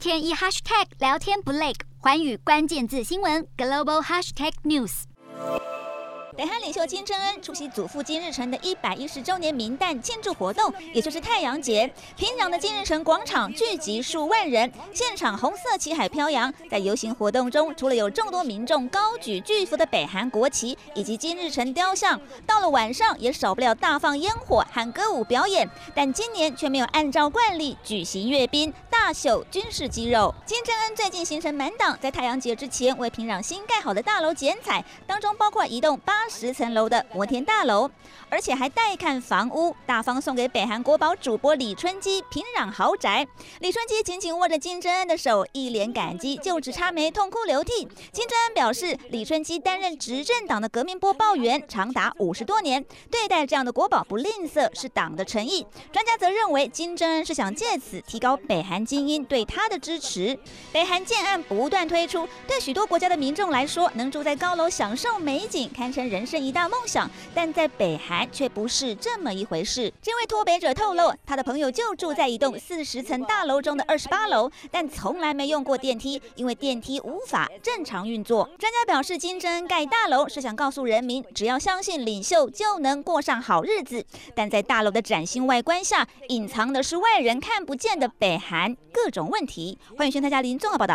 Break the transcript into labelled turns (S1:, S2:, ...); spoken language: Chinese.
S1: 天一 hashtag 聊天不累，寰宇关键字新闻 global hashtag news。
S2: 北韩领袖金正恩出席祖父金日成的一百一十周年冥诞庆祝活动，也就是太阳节。平壤的金日成广场聚集数万人，现场红色旗海飘扬。在游行活动中，除了有众多民众高举巨幅的北韩国旗以及金日成雕像，到了晚上也少不了大放烟火和歌舞表演。但今年却没有按照惯例举行阅兵，大秀军事肌肉。金正恩最近行程满档，在太阳节之前为平壤新盖好的大楼剪彩，当中包括一栋八。十层楼的摩天大楼，而且还带看房屋，大方送给北韩国宝主播李春基平壤豪宅。李春基紧紧握着金正恩的手，一脸感激，就只差没痛哭流涕。金正恩表示，李春基担任执政党的革命播报员长达五十多年，对待这样的国宝不吝啬，是党的诚意。专家则认为，金正恩是想借此提高北韩精英对他的支持。北韩建案不断推出，对许多国家的民众来说，能住在高楼享受美景，堪称人。生一大梦想，但在北韩却不是这么一回事。这位脱北者透露，他的朋友就住在一栋四十层大楼中的二十八楼，但从来没用过电梯，因为电梯无法正常运作。专家表示，金正恩盖大楼是想告诉人民，只要相信领袖，就能过上好日子。但在大楼的崭新外观下，隐藏的是外人看不见的北韩各种问题。欢迎收看《大家林综合报道》。